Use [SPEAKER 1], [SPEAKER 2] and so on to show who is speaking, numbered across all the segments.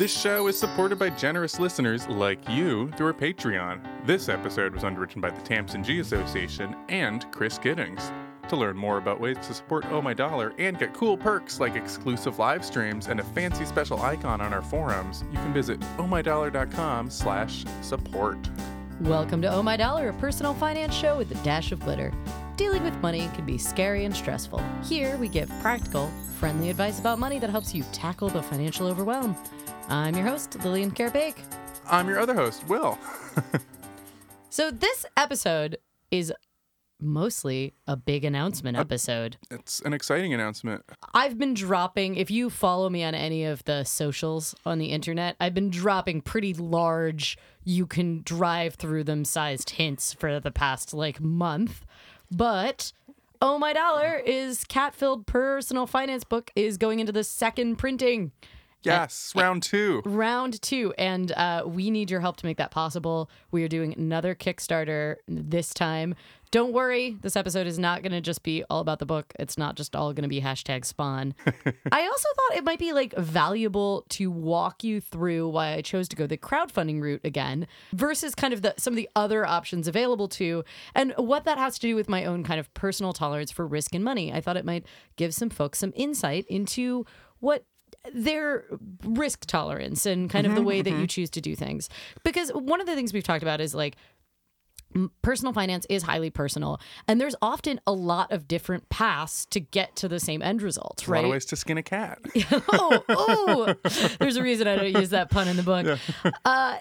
[SPEAKER 1] This show is supported by generous listeners like you through our Patreon. This episode was underwritten by the Tamsin G Association and Chris Giddings. To learn more about ways to support Oh My Dollar and get cool perks like exclusive live streams and a fancy special icon on our forums, you can visit ohmydollar.com slash support.
[SPEAKER 2] Welcome to Oh My Dollar, a personal finance show with a dash of glitter. Dealing with money can be scary and stressful. Here, we give practical, friendly advice about money that helps you tackle the financial overwhelm. I'm your host, Lillian Karabaic.
[SPEAKER 1] I'm your other host, Will.
[SPEAKER 2] So, this episode is mostly a big announcement episode.
[SPEAKER 1] It's an exciting announcement.
[SPEAKER 2] I've been dropping, if you follow me on any of the socials on the internet, I've been dropping pretty large, you can drive through them sized hints for the past like month. But Oh My Dollar is cat filled personal finance book is going into the second printing.
[SPEAKER 1] Yes, round two.
[SPEAKER 2] Round two, and uh, we need your help to make that possible. We are doing another Kickstarter this time. Don't worry, this episode is not going to just be all about the book. It's not just all going to be hashtag spawn. I also thought it might be like valuable to walk you through why I chose to go the crowdfunding route again versus kind of the some of the other options available to and what that has to do with my own kind of personal tolerance for risk and money. I thought it might give some folks some insight into what their risk tolerance and kind of the way that you choose to do things. Because one of the things we've talked about is like personal finance is highly personal and there's often a lot of different paths to get to the same end result,
[SPEAKER 1] A lot
[SPEAKER 2] right?
[SPEAKER 1] of ways to skin a cat.
[SPEAKER 2] oh, oh, there's a reason I don't use that pun in the book. Uh,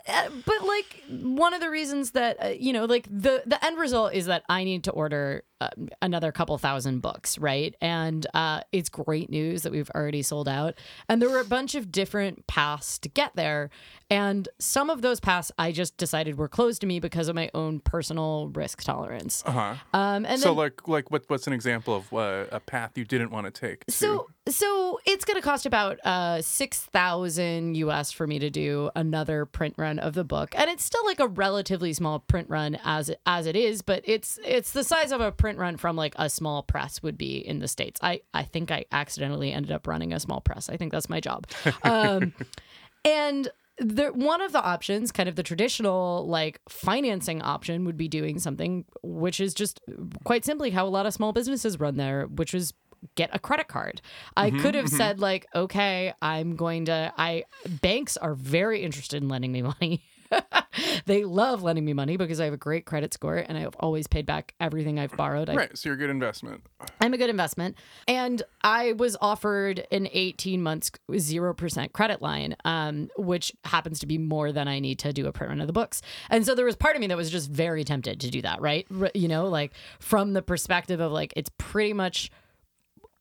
[SPEAKER 2] but like one of the reasons that uh, you know, like the the end result is that I need to order uh, another couple thousand books, right? And uh, it's great news that we've already sold out. And there were a bunch of different paths to get there, and some of those paths I just decided were closed to me because of my own personal risk tolerance.
[SPEAKER 1] Uh-huh.
[SPEAKER 2] Um, and
[SPEAKER 1] so
[SPEAKER 2] then,
[SPEAKER 1] like like what what's an example of uh, a path you didn't want to take? to-
[SPEAKER 2] So so it's going to cost about uh 6000 US for me to do another print run of the book. And it's still like a relatively small print run as it, as it is, but it's it's the size of a print run from like a small press would be in the states. I I think I accidentally ended up running a small press. I think that's my job. Um and the one of the options, kind of the traditional like financing option, would be doing something which is just quite simply how a lot of small businesses run there, which is get a credit card. I could have said like, okay, I'm going to. I banks are very interested in lending me money. they love lending me money because I have a great credit score and I've always paid back everything I've borrowed. I
[SPEAKER 1] right, so you're a good investment.
[SPEAKER 2] I'm a good investment. And I was offered an 18 months 0% credit line, um, which happens to be more than I need to do a print run of the books. And so there was part of me that was just very tempted to do that, right? You know, like from the perspective of like, it's pretty much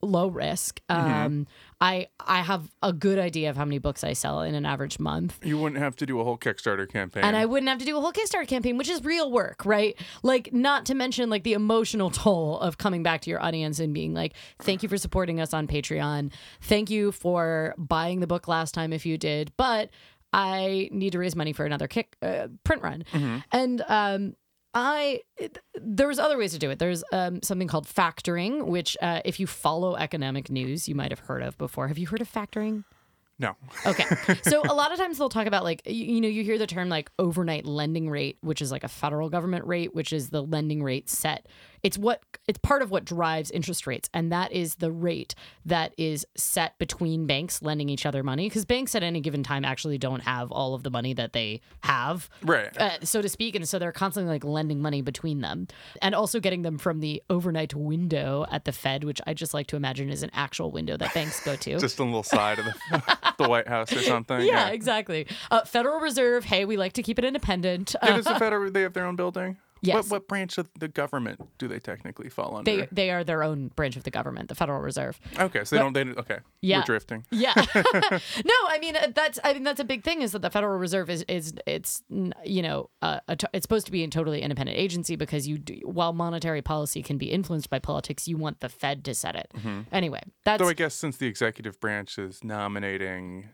[SPEAKER 2] low risk. Um, I I have a good idea of how many books I sell in an average month.
[SPEAKER 1] You wouldn't have to do a whole Kickstarter campaign.
[SPEAKER 2] And I wouldn't have to do a whole Kickstarter campaign, which is real work, right? Like, not to mention like the emotional toll of coming back to your audience and being like, "Thank you for supporting us on Patreon. Thank you for buying the book last time if you did, but I need to raise money for another kick uh, print run." And um, I it- there's other ways to do it. There's um, something called factoring, which uh, if you follow economic news, you might have heard of before. Have you heard of factoring?
[SPEAKER 1] no.
[SPEAKER 2] Okay. So a lot of times they'll talk about like you, you know you hear the term like overnight lending rate, which is like a federal government rate, which is the lending rate set. It's what it's part of what drives interest rates, and that is the rate that is set between banks lending each other money because banks at any given time actually don't have all of the money that they have
[SPEAKER 1] Right.
[SPEAKER 2] uh, so to speak. And so they're constantly like lending money between them and also getting them from the overnight window at the Fed, which I just like to imagine is an actual window that banks go to.
[SPEAKER 1] Just the little side of the, the White House or something.
[SPEAKER 2] yeah, exactly. Uh, Federal Reserve, hey, we like to keep it independent.
[SPEAKER 1] Yeah,
[SPEAKER 2] Uh,
[SPEAKER 1] does the federal they have their own building?
[SPEAKER 2] Yes.
[SPEAKER 1] What what branch of the government do they technically fall under?
[SPEAKER 2] they they are their own branch of the government, the Federal Reserve.
[SPEAKER 1] okay, so they don't. They okay.
[SPEAKER 2] Yeah.
[SPEAKER 1] We're drifting.
[SPEAKER 2] Yeah. no, I mean uh, that's I mean that's a big thing is that the Federal Reserve is is it's you know uh, a t- it's supposed to be a totally independent agency because you do, while monetary policy can be influenced by politics, you want the Fed to set it. Anyway, that's
[SPEAKER 1] Though I guess since the executive branch is nominating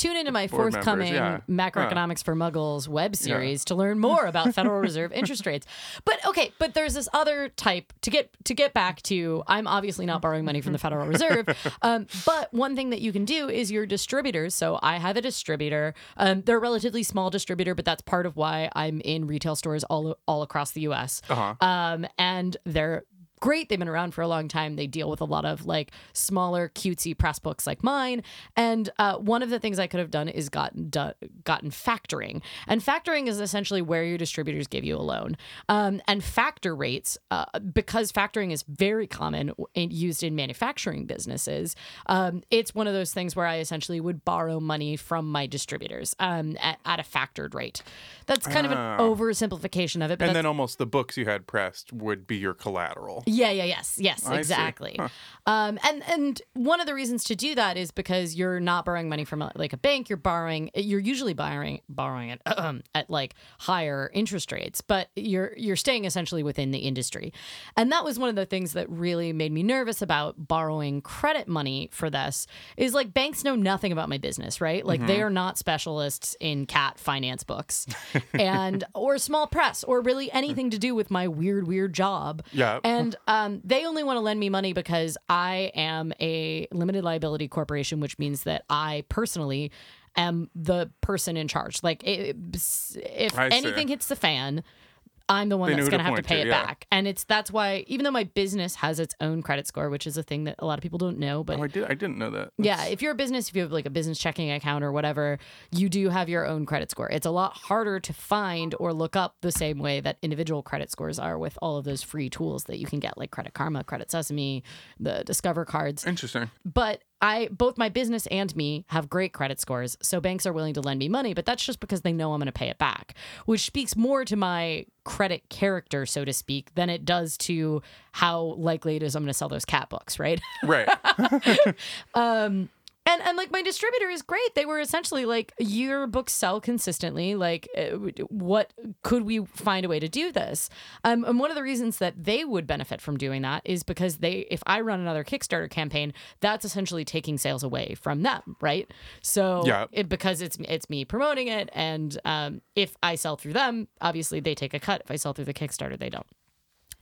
[SPEAKER 2] tune into my
[SPEAKER 1] Board members,
[SPEAKER 2] forthcoming
[SPEAKER 1] yeah.
[SPEAKER 2] Macroeconomics for Muggles web series to learn more about Federal Reserve interest rates. But okay, but there's this other type to get to get back to. I'm obviously not borrowing money from the Federal Reserve, um, but one thing that you can do is your distributors. So I have a distributor. Um, they're a relatively small distributor, but that's part of why I'm in retail stores all all across the U.S.
[SPEAKER 1] Uh-huh.
[SPEAKER 2] Um, and they're great. They've been around for a long time. They deal with a lot of like smaller, cutesy press books like mine. And uh, one of the things I could have done is gotten do- gotten factoring. And factoring is essentially where your distributors give you a loan. Um, and factor rates, uh, because factoring is very common and used in manufacturing businesses, um, it's one of those things where I essentially would borrow money from my distributors um, at, at a factored rate. That's kind of an
[SPEAKER 1] Oh.
[SPEAKER 2] oversimplification of it. But
[SPEAKER 1] and then almost the books you had pressed would be your collateral.
[SPEAKER 2] Yeah, yeah, yes, yes,
[SPEAKER 1] I
[SPEAKER 2] exactly.
[SPEAKER 1] Huh.
[SPEAKER 2] Um, and and one of the reasons to do that is because you're not borrowing money from a, like a bank. You're borrowing. You're usually borrowing borrowing it at like higher interest rates, but you're you're staying essentially within the industry. And that was one of the things that really made me nervous about borrowing credit money for this. Is like banks know nothing about my business, right? Like
[SPEAKER 1] Mm-hmm.
[SPEAKER 2] they are not specialists in cat finance books, and or small press, or really anything to do with my weird weird job.
[SPEAKER 1] Yeah.
[SPEAKER 2] And um, they only want to lend me money because I am a limited liability corporation, which means that I personally am the person in charge. Like, it, if
[SPEAKER 1] I see.
[SPEAKER 2] anything hits the fan, I'm the one
[SPEAKER 1] They
[SPEAKER 2] that's going
[SPEAKER 1] to
[SPEAKER 2] have to pay
[SPEAKER 1] to,
[SPEAKER 2] it
[SPEAKER 1] yeah.
[SPEAKER 2] back. And it's that's why, even though my business has its own credit score, which is a thing that a lot of people don't know, but
[SPEAKER 1] Oh, I did. I didn't know that.
[SPEAKER 2] yeah, if you're a business, if you have like a business checking account or whatever, you do have your own credit score. It's a lot harder to find or look up the same way that individual credit scores are with all of those free tools that you can get, like Credit Karma, Credit Sesame, the Discover cards.
[SPEAKER 1] Interesting.
[SPEAKER 2] But I, both my business and me, have great credit scores, so banks are willing to lend me money. But that's just because they know I'm going to pay it back, which speaks more to my credit character, so to speak, than it does to how likely it is I'm going to sell those cat books, right?
[SPEAKER 1] Right.
[SPEAKER 2] Um, and and like my distributor is great. They were essentially like your books sell consistently. Like uh, what could we find a way to do this? Um, and one of the reasons that they would benefit from doing that is because they if i run another kickstarter campaign that's essentially taking sales away from them right? So
[SPEAKER 1] Yeah.
[SPEAKER 2] it, because it's it's me promoting it and um, if i sell through them obviously they take a cut. If i sell through the kickstarter they don't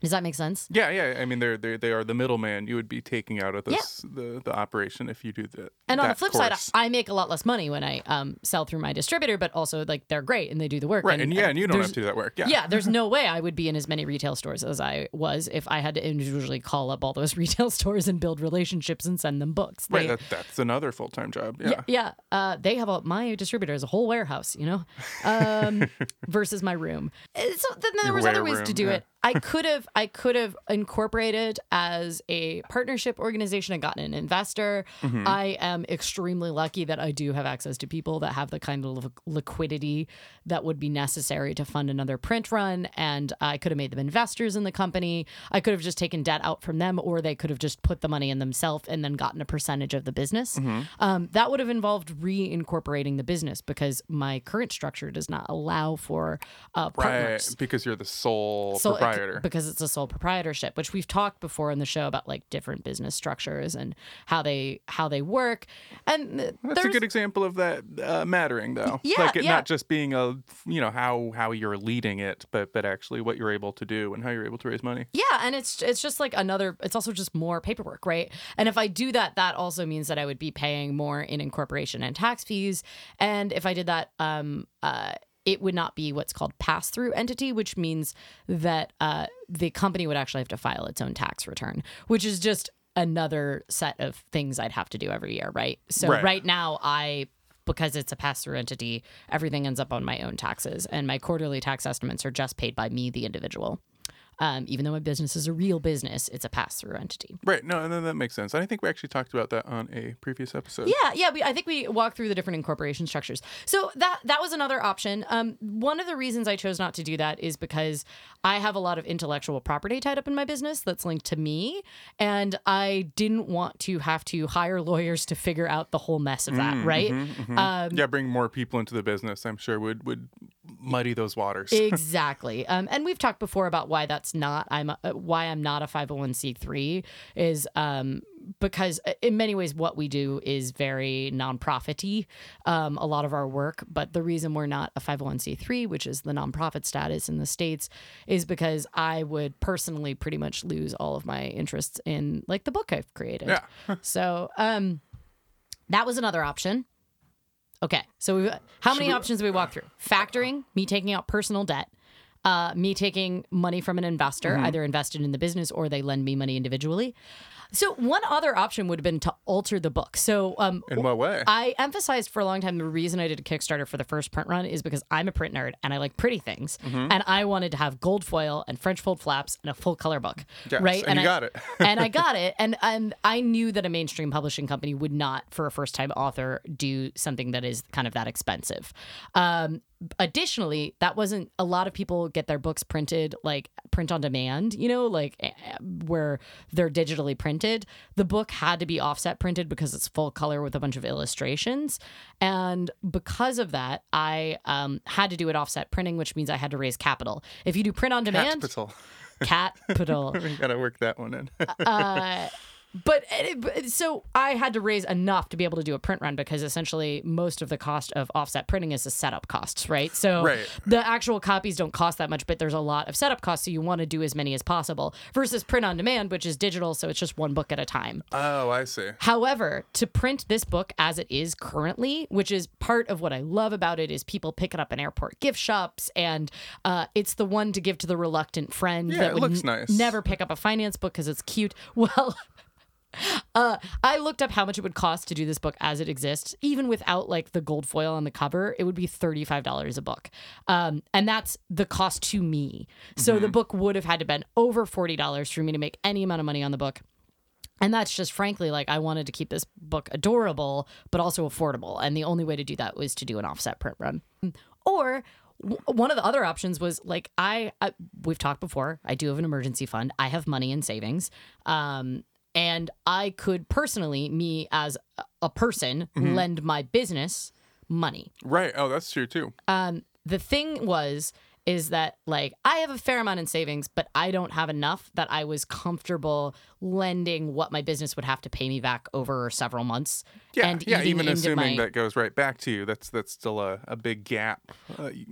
[SPEAKER 2] does that make sense
[SPEAKER 1] yeah. Yeah. I mean, they're they they are the middleman. You would be taking out of
[SPEAKER 2] Yeah.
[SPEAKER 1] this the the operation if you do that.
[SPEAKER 2] And on the flip
[SPEAKER 1] course.
[SPEAKER 2] side, I make a lot less money when I um, sell through my distributor, but also like they're great and they do the work.
[SPEAKER 1] Right. And, yeah, and you don't have to do that work. Yeah.
[SPEAKER 2] Yeah, there's no way I would be in as many retail stores as I was if I had to individually call up all those retail stores and build relationships and send them books.
[SPEAKER 1] Right. That, that's another full time job. Yeah.
[SPEAKER 2] yeah, yeah. Uh, they have a my distributor is a whole warehouse, you know, um, versus my room. Uh, So then there
[SPEAKER 1] Your
[SPEAKER 2] was other ways to do
[SPEAKER 1] yeah.
[SPEAKER 2] it. I could have I could have incorporated as a partnership organization and gotten an investor.
[SPEAKER 1] Mm-hmm.
[SPEAKER 2] I am extremely lucky that I do have access to people that have the kind of liquidity that would be necessary to fund another print run. And I could have made them investors in the company. I could have just taken debt out from them, or they could have just put the money in themselves and then gotten a percentage of the business.
[SPEAKER 1] Mm-hmm.
[SPEAKER 2] Um, that would have involved reincorporating the business because my current structure does not allow for uh,
[SPEAKER 1] Right. Because you're the sole
[SPEAKER 2] So-
[SPEAKER 1] proprietor.
[SPEAKER 2] Because it's a sole proprietorship, which we've talked before in the show about like different business structures and how they how they work. And th-
[SPEAKER 1] That's a good example of that uh, mattering, though.
[SPEAKER 2] Yeah,
[SPEAKER 1] like it
[SPEAKER 2] yeah.
[SPEAKER 1] not just being a, you know, how how you're leading it, but but actually what you're able to do and how you're able to raise money.
[SPEAKER 2] Yeah, and it's it's just like another. It's also just more paperwork, right? And if I do that, that also means that I would be paying more in incorporation and tax fees. And if I did that, um, uh, it would not be what's called pass through entity, which means that uh, the company would actually have to file its own tax return, which is just another set of things I'd have to do every year, right? So
[SPEAKER 1] Right.
[SPEAKER 2] right now, I because it's a pass through entity, everything ends up on my own taxes, and my quarterly tax estimates are just paid by me, the individual. Um, even though my business is a real business, it's a pass through entity.
[SPEAKER 1] Right. No, and then that makes sense. I think we actually talked about that on a previous episode.
[SPEAKER 2] Yeah, yeah. We, I think we walked through the different incorporation structures. So that that was another option. Um, one of the reasons I chose not to do that is because I have a lot of intellectual property tied up in my business that's linked to me, and I didn't want to have to hire lawyers to figure out the whole mess of that. right? Um,
[SPEAKER 1] yeah, bring more people into the business. I'm sure would would muddy those waters.
[SPEAKER 2] exactly um, and we've talked before about why that's not i'm a, uh, why i'm not a 501c3 is um, because uh, in many ways what we do is very nonprofity um, a lot of our work but the reason we're not a 501c3 which is the nonprofit status in the states is because i would personally pretty much lose all of my interests in like the book i've created
[SPEAKER 1] Yeah.
[SPEAKER 2] so um that was another option okay so we how many
[SPEAKER 1] we-
[SPEAKER 2] options did we walk through? Factoring me taking out personal debt uh, me taking money from an investor,
[SPEAKER 1] Mm-hmm.
[SPEAKER 2] either invested in the business or they lend me money individually. So one other option would have been to alter the book. So um,
[SPEAKER 1] In what way?
[SPEAKER 2] I emphasized for a long time the reason I did a Kickstarter for the first print run is because I'm a print nerd and I like pretty things,
[SPEAKER 1] Mm-hmm.
[SPEAKER 2] and I wanted to have gold foil and French fold flaps and a full color book,
[SPEAKER 1] Yes,
[SPEAKER 2] right?
[SPEAKER 1] and you
[SPEAKER 2] I,
[SPEAKER 1] got it.
[SPEAKER 2] and I got it, and and I knew that a mainstream publishing company would not, for a first time author, do something that is kind of that expensive. Um, additionally, that wasn't a lot of people get their books printed like print on demand, you know, like eh, where they're digitally printed. The book had to be offset printed because it's full color with a bunch of illustrations. And because of that, I um, had to do it offset printing, which means I had to raise capital. If you do print on demand,
[SPEAKER 1] Capital.
[SPEAKER 2] capital.
[SPEAKER 1] we gotta work that one in.
[SPEAKER 2] uh, but, so I had to raise enough to be able to do a print run because essentially most of the cost of offset printing is the setup costs, right? So
[SPEAKER 1] Right.
[SPEAKER 2] the actual copies don't cost that much, but there's a lot of setup costs, so you want to do as many as possible. Versus print on demand, which is digital, so it's just one book at a time.
[SPEAKER 1] oh, I see.
[SPEAKER 2] However, to print this book as it is currently, which is part of what I love about it, is people pick it up in airport gift shops, and uh, it's the one to give to the reluctant friend
[SPEAKER 1] Yeah,
[SPEAKER 2] that
[SPEAKER 1] it
[SPEAKER 2] would
[SPEAKER 1] looks nice.
[SPEAKER 2] never pick up a finance book because it's cute. Well. Uh, I looked up how much it would cost to do this book as it exists, even without like the gold foil on the cover. It would be thirty-five dollars a book, um, and that's the cost to me. So
[SPEAKER 1] Mm-hmm.
[SPEAKER 2] the book would have had to been over forty dollars for me to make any amount of money on the book. And that's just frankly like I wanted to keep this book adorable, but also affordable. And the only way to do that was to do an offset print run. Or one of the other options was like I, I we've talked before. I do have an emergency fund. I have money in savings. Um, and I could personally, me as a- person, lend my business money.
[SPEAKER 1] Right. Oh, that's true too.
[SPEAKER 2] Um, the thing was is that like I have a fair amount in savings, but I don't have enough that I was comfortable lending what my business would have to pay me back over several months.
[SPEAKER 1] Yeah,
[SPEAKER 2] and
[SPEAKER 1] yeah. Even assuming
[SPEAKER 2] my-
[SPEAKER 1] that goes right back to you, that's that's still a, a big gap. Uh, yeah.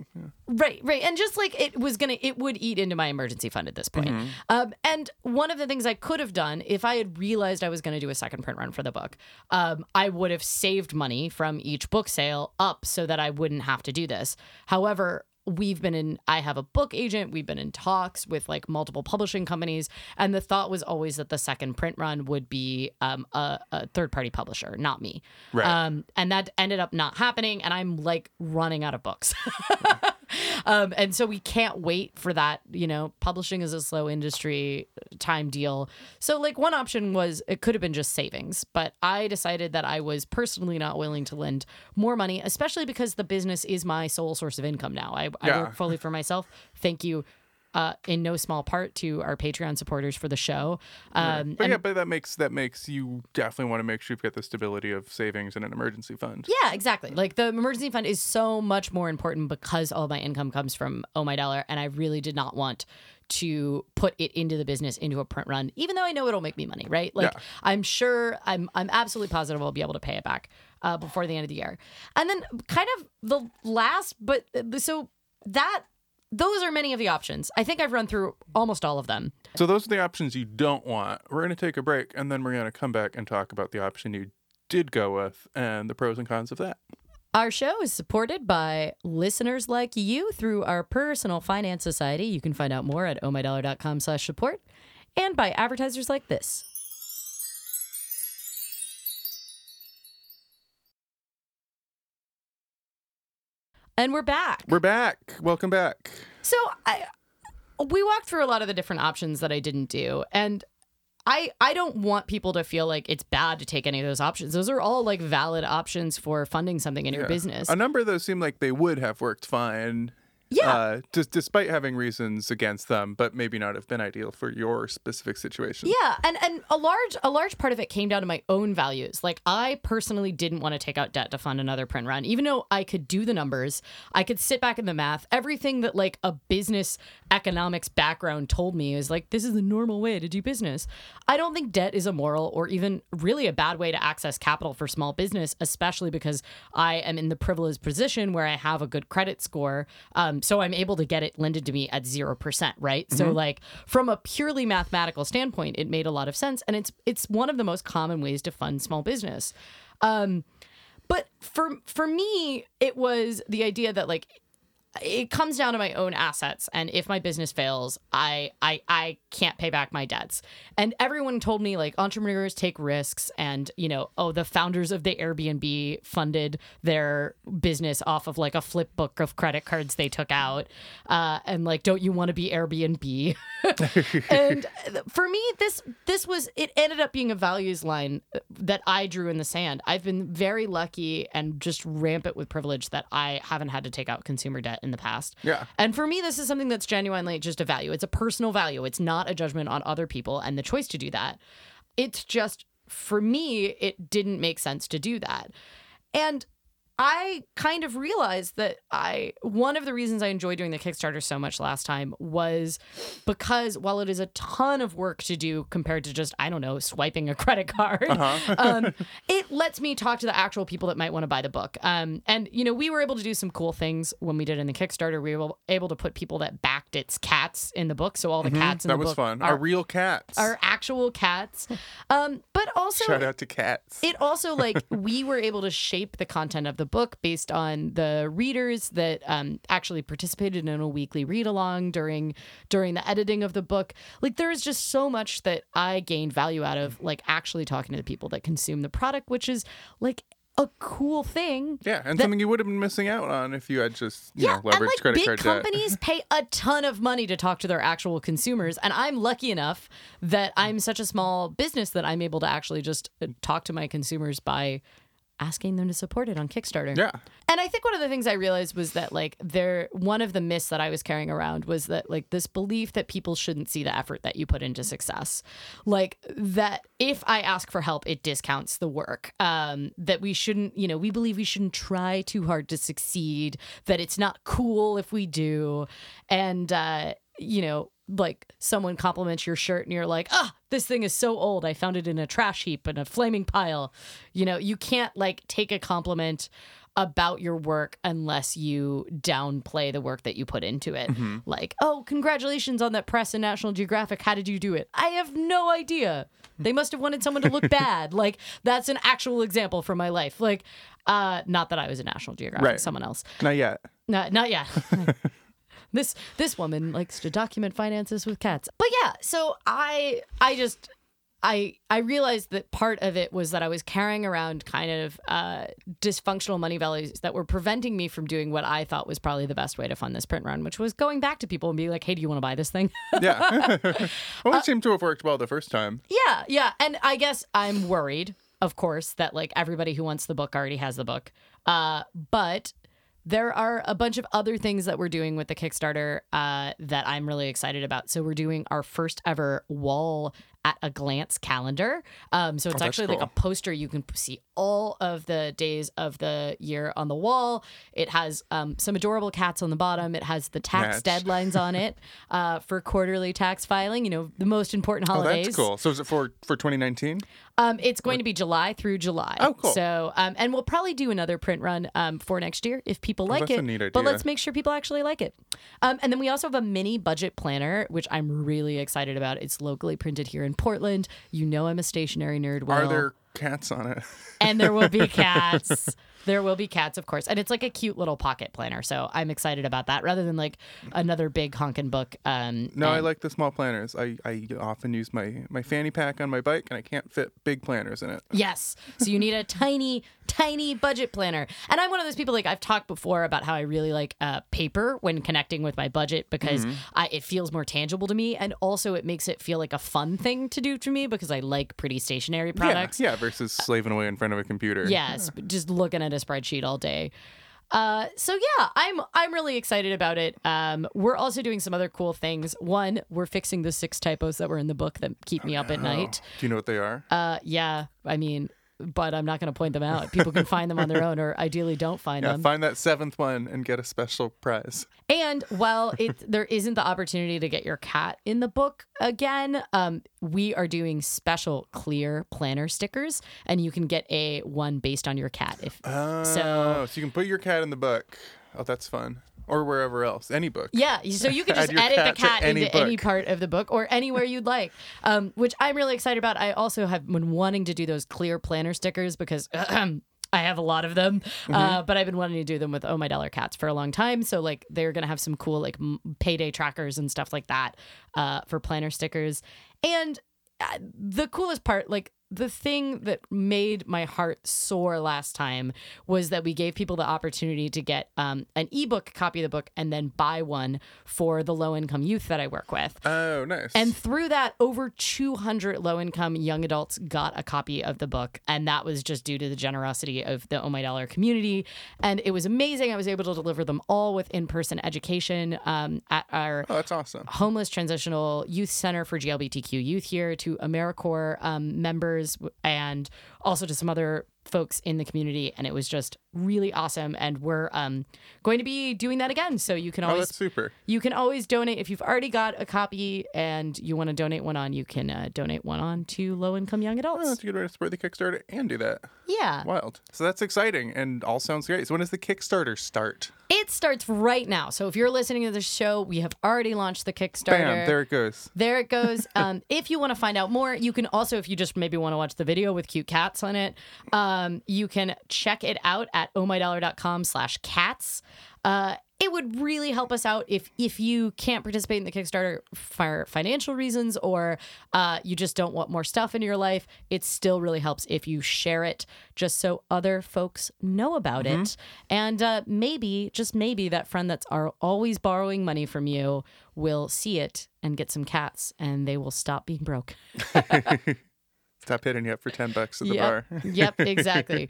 [SPEAKER 2] Right, right. And just like it was to, it would eat into my emergency fund at this point.
[SPEAKER 1] Mm-hmm.
[SPEAKER 2] Um, and one of the things I could have done if I had realized I was going to do a second print run for the book, um, I would have saved money from each book sale up so that I wouldn't have to do this. However, we've been in i have a book agent we've been in talks with like multiple publishing companies and the thought was always that the second print run would be um, a, a third party publisher not me
[SPEAKER 1] Right.
[SPEAKER 2] um, and that ended up not happening and i'm like running out of books um, and so we can't wait for that you know publishing is a slow industry time deal. So like one option was it could have been just savings but i decided that i was personally not willing to lend more money especially because the business is my sole source of income now. I, I work fully for myself. Thank you uh, in no small part to our Patreon supporters for the show. Um,
[SPEAKER 1] But
[SPEAKER 2] and-
[SPEAKER 1] yeah, but that makes that makes you definitely want to make sure you've got the stability of savings and an emergency fund.
[SPEAKER 2] Yeah, exactly. Like the emergency fund is so much more important because all my income comes from Oh My Dollar, and I really did not want to put it into the business into a print run, even though I know it'll make me money, right? Like
[SPEAKER 1] Yeah.
[SPEAKER 2] I'm sure I'm I'm absolutely positive I'll be able to pay it back uh, before the end of the year. And then kind of the last, but uh, so that those are many of the options. I think I've run through almost all of them.
[SPEAKER 1] So those are the options you don't want. We're going to take a break and then we're going to come back and talk about the option you did go with and the pros and cons of that.
[SPEAKER 2] Our show is supported by listeners like you through our personal finance society. You can find out more at ohmydollar.com slash support and by advertisers like this. And we're back.
[SPEAKER 1] We're back. Welcome back.
[SPEAKER 2] So I we walked through a lot of the different options that I didn't do and I I don't want people to feel like it's bad to take any of those options. Those are all like valid options for funding something in your business.
[SPEAKER 1] A number of those seem like they would have worked fine
[SPEAKER 2] Yeah.
[SPEAKER 1] Uh, just despite having reasons against them, but maybe not have been ideal for your specific situation.
[SPEAKER 2] Yeah, and and a large a large part of it came down to my own values. Like I personally didn't want to take out debt to fund another print run, even though I could do the numbers, I could sit back in the math. Everything that like a business economics background told me is like this is the normal way to do business. I don't think debt is immoral or even really a bad way to access capital for small business, especially because I am in the privileged position where I have a good credit score. Um, so I'm able to get it lended to me at 0%, right? So like from a purely mathematical standpoint, it made a lot of sense and it's it's one of the most common ways to fund small business. Um, but for for me, it was the idea that like it comes down to my own assets and if my business fails I, I i can't pay back my debts. And everyone told me like entrepreneurs take risks and you know oh the founders of the airbnb funded their business off of like a flip book of credit cards they took out uh, and like don't you want to be airbnb? And for me this this was it ended up being a values line that i drew in the sand. I've been very lucky and just rampant with privilege that i haven't had to take out consumer debt in the past.
[SPEAKER 1] Yeah.
[SPEAKER 2] and for me this is something that's genuinely just a value. It's a personal value. It's not a judgment on other people and the choice to do that. It's just for me it didn't make sense to do that. And I kind of realized that I one of the reasons I enjoyed doing the Kickstarter so much last time was because while it is a ton of work to do compared to just I don't know swiping a credit card, um, it lets me talk to the actual people that might want to buy the book. Um, and you know we were able to do some cool things when we did in the Kickstarter. We were able to put people that backed its cats in the book, so all the cats in
[SPEAKER 1] That
[SPEAKER 2] the
[SPEAKER 1] was
[SPEAKER 2] book
[SPEAKER 1] fun.
[SPEAKER 2] are,
[SPEAKER 1] Our real cats.
[SPEAKER 2] are actual cats. Um, but also
[SPEAKER 1] Shout out to cats.
[SPEAKER 2] it also like we were able to shape the content of the book based on the readers that um, actually participated in a weekly read along during during the editing of the book like there is just so much that i gained value out of like actually talking to the people that consume the product which is like a cool thing
[SPEAKER 1] yeah, and
[SPEAKER 2] that-
[SPEAKER 1] something you would have been missing out on if you had just you know
[SPEAKER 2] and
[SPEAKER 1] leveraged
[SPEAKER 2] like
[SPEAKER 1] credit
[SPEAKER 2] big
[SPEAKER 1] card debt.
[SPEAKER 2] companies pay a ton of money to talk to their actual consumers, and I'm lucky enough that I'm such a small business that I'm able to actually just uh, talk to my consumers by asking them to support it on Kickstarter.
[SPEAKER 1] Yeah.
[SPEAKER 2] And I think one of the things I realized was that like there one of the myths that I was carrying around was that like this belief that people shouldn't see the effort that you put into success. Like that if I ask for help it discounts the work. Um that we shouldn't, you know, we believe we shouldn't try too hard to succeed, that it's not cool if we do. And uh you know, like someone compliments your shirt and you're like, ah, this thing is so old. I found it in a trash heap in a flaming pile. You know, you can't like take a compliment about your work unless you downplay the work that you put into it. Like, oh, congratulations on that press in National Geographic. How did you do it? I have no idea. They must have wanted someone to look bad. Like, that's an actual example from my life. Like, uh, not that I was a National Geographic,
[SPEAKER 1] Right.
[SPEAKER 2] someone else.
[SPEAKER 1] Not yet.
[SPEAKER 2] No, not yet. this this woman likes to document finances with cats. But yeah, so I I just I I realized that part of it was that I was carrying around kind of uh, dysfunctional money values that were preventing me from doing what I thought was probably the best way to fund this print run, which was going back to people and being like, "Hey, do you want to buy this thing?"
[SPEAKER 1] Yeah. well,
[SPEAKER 2] Uh,
[SPEAKER 1] it seemed to have worked well the first time.
[SPEAKER 2] Yeah, yeah. And I guess I'm worried, of course, that like everybody who wants the book already has the book. Uh, but there are a bunch of other things that we're doing with the Kickstarter uh, that I'm really excited about. So we're doing our first ever wall at a glance calendar. Um, so it's
[SPEAKER 1] Oh,
[SPEAKER 2] actually like a poster. You can see all of the days of the year on the wall. It has um, some adorable cats on the bottom. It has the tax
[SPEAKER 1] Match.
[SPEAKER 2] deadlines on it uh, for quarterly tax filing. You know, the most important holidays.
[SPEAKER 1] Oh, that's cool. So is it for for 2019?
[SPEAKER 2] Um, it's going to be July through July.
[SPEAKER 1] Oh, cool.
[SPEAKER 2] So, um, and we'll probably do another print run um, for next year if people like
[SPEAKER 1] Oh, that's
[SPEAKER 2] it.
[SPEAKER 1] a neat
[SPEAKER 2] But let's make sure people actually like it. Um, and then we also have a mini budget planner, which I'm really excited about. It's locally printed here in Portland. You know, I'm a stationary nerd.
[SPEAKER 1] Are there cats on it?
[SPEAKER 2] and there will be cats. there will be cats, of course, and it's like a cute little pocket planner. So I'm excited about that, rather than like another big honkin' book. Um,
[SPEAKER 1] No, I like the small planners. I, I often use my, my fanny pack on my bike, and I can't fit big planners in it.
[SPEAKER 2] Yes. So you need a tiny, tiny budget planner. And I'm one of those people like I've talked before about how I really like uh, paper when connecting with my budget because
[SPEAKER 1] Mm-hmm.
[SPEAKER 2] I, it feels more tangible to me, and also it makes it feel like a fun thing to do to me because I like pretty stationary products.
[SPEAKER 1] Yeah, yeah, versus slaving away in front of a computer.
[SPEAKER 2] Yes, just looking at a spreadsheet all day. Uh, so yeah, I'm I'm really excited about it. Um, we're also doing some other cool things. One, we're fixing the six typos that were in the book that keep me up at night.
[SPEAKER 1] Do you know what they are?
[SPEAKER 2] Uh, yeah, I mean, but I'm not going to point them out. People can find them on their own, or ideally don't find
[SPEAKER 1] yeah,
[SPEAKER 2] them.
[SPEAKER 1] find that seventh one and get a special prize.
[SPEAKER 2] And while it there isn't the opportunity to get your cat in the book again, um, we are doing special clear planner stickers, and you can get a one based on your cat. If
[SPEAKER 1] Oh,
[SPEAKER 2] so,
[SPEAKER 1] so you can put your cat in the book. Oh, that's fun. Or wherever else, any book.
[SPEAKER 2] Yeah, so you could just edit the
[SPEAKER 1] cat to
[SPEAKER 2] cat
[SPEAKER 1] any
[SPEAKER 2] into any
[SPEAKER 1] book.
[SPEAKER 2] part of the book or anywhere you'd like, um, which I'm really excited about. I also have been wanting to do those clear planner stickers because I have a lot of them,
[SPEAKER 1] Mm-hmm.
[SPEAKER 2] uh, but I've been wanting to do them with Oh My Dollar Cats for a long time. So like they're gonna have some cool like m- payday trackers and stuff like that uh, for planner stickers. And uh, the coolest part, like the thing that made my heart soar last time was that we gave people the opportunity to get um, an ebook copy of the book and then buy one for the low income youth that I work with.
[SPEAKER 1] Oh, nice.
[SPEAKER 2] And through that, over 200 low income young adults got a copy of the book. And that was just due to the generosity of the Oh My Dollar community. And it was amazing. I was able to deliver them all with in person education um, at our
[SPEAKER 1] oh, that's awesome.
[SPEAKER 2] homeless transitional youth center for GLBTQ youth here to AmeriCorps um, members and also to some other folks in the community and it was just really awesome and we're um, going to be doing that again so you can
[SPEAKER 1] Oh,
[SPEAKER 2] always
[SPEAKER 1] that's super.
[SPEAKER 2] you can always donate if you've already got a copy and you want to donate one on you can uh, donate one on to low income young
[SPEAKER 1] Oh,
[SPEAKER 2] adults
[SPEAKER 1] that's a good way to support the Kickstarter and do that.
[SPEAKER 2] yeah
[SPEAKER 1] Wild. So that's exciting and all sounds great. So when does the Kickstarter start?
[SPEAKER 2] it starts right now so if you're listening to this show we have already launched the kickstarter
[SPEAKER 1] Bam, there it goes.
[SPEAKER 2] There it goes. Um, if you want to find out more, you can also, if you just maybe want to watch the video with cute cats on it, um, you can check it out at ohmydollar.com slash cats. Uh, it would really help us out if if you can't participate in the Kickstarter for financial reasons or uh, you just don't want more stuff in your life. It still really helps if you share it just so other folks know about it. And uh, maybe, just maybe, that friend that's are always borrowing money from you will see it and get some cats and they will stop being broke.
[SPEAKER 1] Stop hitting you up for 10 bucks at the
[SPEAKER 2] yep.
[SPEAKER 1] bar.
[SPEAKER 2] yep, exactly.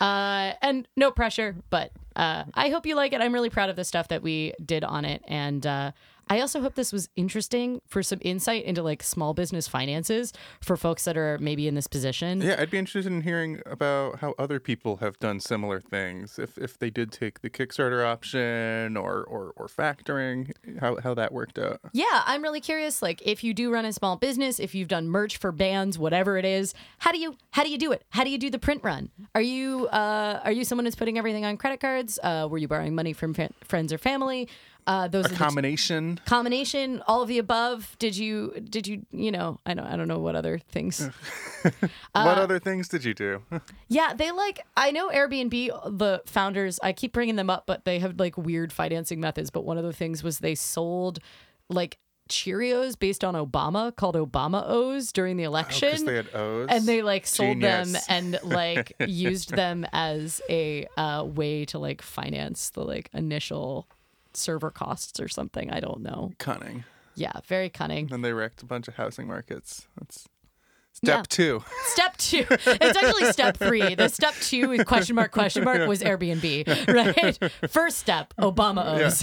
[SPEAKER 2] Uh, and no pressure, but uh, I hope you like it. I'm really proud of the stuff that we did on it. And uh, I also hope this was interesting for some insight into like small business finances for folks that are maybe in this position.
[SPEAKER 1] Yeah, I'd be interested in hearing about how other people have done similar things. If if they did take the Kickstarter option or or, or factoring, how, how that worked out.
[SPEAKER 2] Yeah, I'm really curious. Like, if you do run a small business, if you've done merch for bands, whatever it is, how do you how do you do it? How do you do the print run? Are you uh, are you someone who's putting everything on credit cards? Uh, were you borrowing money from fa- friends or family? Uh, those
[SPEAKER 1] A
[SPEAKER 2] are the
[SPEAKER 1] combination.
[SPEAKER 2] combination, all of the above. Did you did you you know I don't I don't know what other things.
[SPEAKER 1] what
[SPEAKER 2] Uh,
[SPEAKER 1] other things did you do?
[SPEAKER 2] Yeah, they like I know Airbnb the founders, I keep bringing them up, but they have like weird financing methods, but one of the things was they sold like Cheerios based on Obama called Obama O's during the election.
[SPEAKER 1] Because they had O's.
[SPEAKER 2] and they like sold them and like used them as a uh, way to like finance the like initial server costs or something. I don't know.
[SPEAKER 1] Cunning.
[SPEAKER 2] Yeah, very cunning.
[SPEAKER 1] And they wrecked a bunch of housing markets. That's
[SPEAKER 2] Yeah.
[SPEAKER 1] step two.
[SPEAKER 2] Step two. It's actually step three. The step two is question mark question mark was Airbnb, right? First step, Obama O's.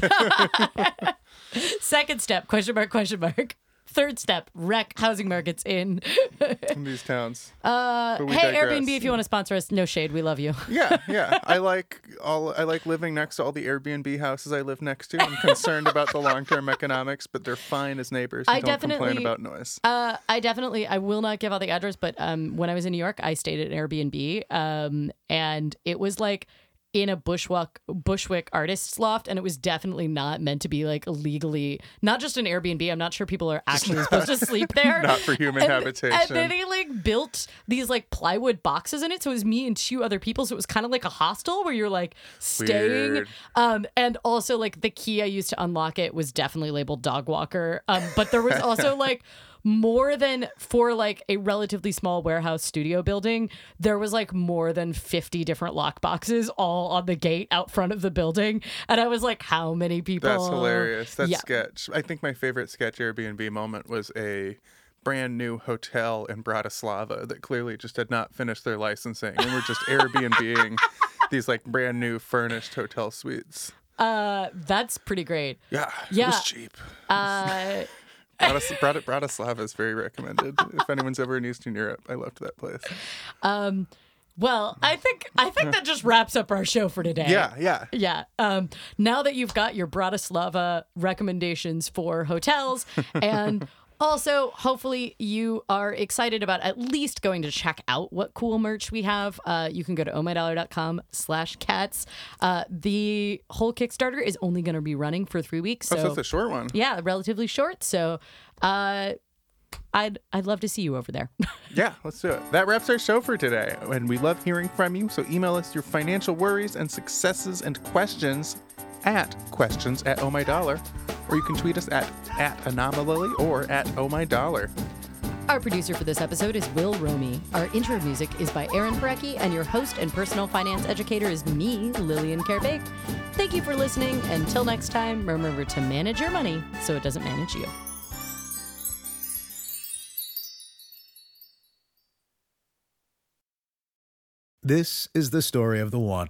[SPEAKER 2] Second step, question mark question mark. Third step, wreck housing markets in.
[SPEAKER 1] in these towns.
[SPEAKER 2] Uh, hey,
[SPEAKER 1] digress.
[SPEAKER 2] Airbnb, if you want to sponsor us, no shade, we love you.
[SPEAKER 1] Yeah, yeah. I like all. I like living next to all the Airbnb houses I live next to. I'm concerned about the long-term economics, but they're fine as neighbors.
[SPEAKER 2] I
[SPEAKER 1] don't complain
[SPEAKER 2] definitely-
[SPEAKER 1] about noise.
[SPEAKER 2] Uh, I definitely, I will not give out the address, but um, when I was in New York, I stayed at an Airbnb, um, and it was like in a bushwick bushwick artist's loft, and it was definitely not meant to be like legally, not just an Airbnb. I'm not sure people are actually supposed to sleep there.
[SPEAKER 1] Not for human
[SPEAKER 2] and,
[SPEAKER 1] habitation.
[SPEAKER 2] And then they like built these like plywood boxes in it. So it was me and two other people. So it was kind of like a hostel where you're like staying.
[SPEAKER 1] Weird.
[SPEAKER 2] Um, and also like the key I used to unlock it was definitely labeled dog walker. Um, but there was also like more than for like a relatively small warehouse studio building, there was like more than 50 different lock boxes all on the gate out front of the building. And I was like, how many people?
[SPEAKER 1] That's hilarious. That
[SPEAKER 2] Yeah.
[SPEAKER 1] sketch. I think my favorite sketch Airbnb moment was a brand new hotel in Bratislava that clearly just had not finished their licensing and were just Airbnbing these like brand new furnished hotel suites.
[SPEAKER 2] Uh, that's pretty great.
[SPEAKER 1] Yeah,
[SPEAKER 2] Yeah.
[SPEAKER 1] it was cheap.
[SPEAKER 2] Uh,
[SPEAKER 1] Bratis- Brat- Bratislava is very recommended. if anyone's ever in Eastern Europe, I loved that place.
[SPEAKER 2] um, well, I think I think that just wraps up our show for today.
[SPEAKER 1] Yeah, yeah.
[SPEAKER 2] Yeah. Um, now that you've got your Bratislava recommendations for hotels and also hopefully you are excited about at least going to check out what cool merch we have. Uh, you can go to ohmydollar.com slash cats. Uh, the whole Kickstarter is only going to be running for three weeks. So
[SPEAKER 1] Oh, so it's a short one.
[SPEAKER 2] yeah, relatively short. So uh, I'd I'd love to see you over there.
[SPEAKER 1] Yeah, let's do it. That wraps our show for today. And we love hearing from you. So email us your financial worries and successes and questions at questions at oh my dollar. Or you can tweet us at at anomaly or at oh my dollar.
[SPEAKER 2] Our producer for this episode is Will Romy. Our intro music is by Aaron Parecki, and your host and personal finance educator is me, Lillian Karabaic. Thank you for listening. Until next time, remember to manage your money so it doesn't manage you.
[SPEAKER 3] This is the story of the one.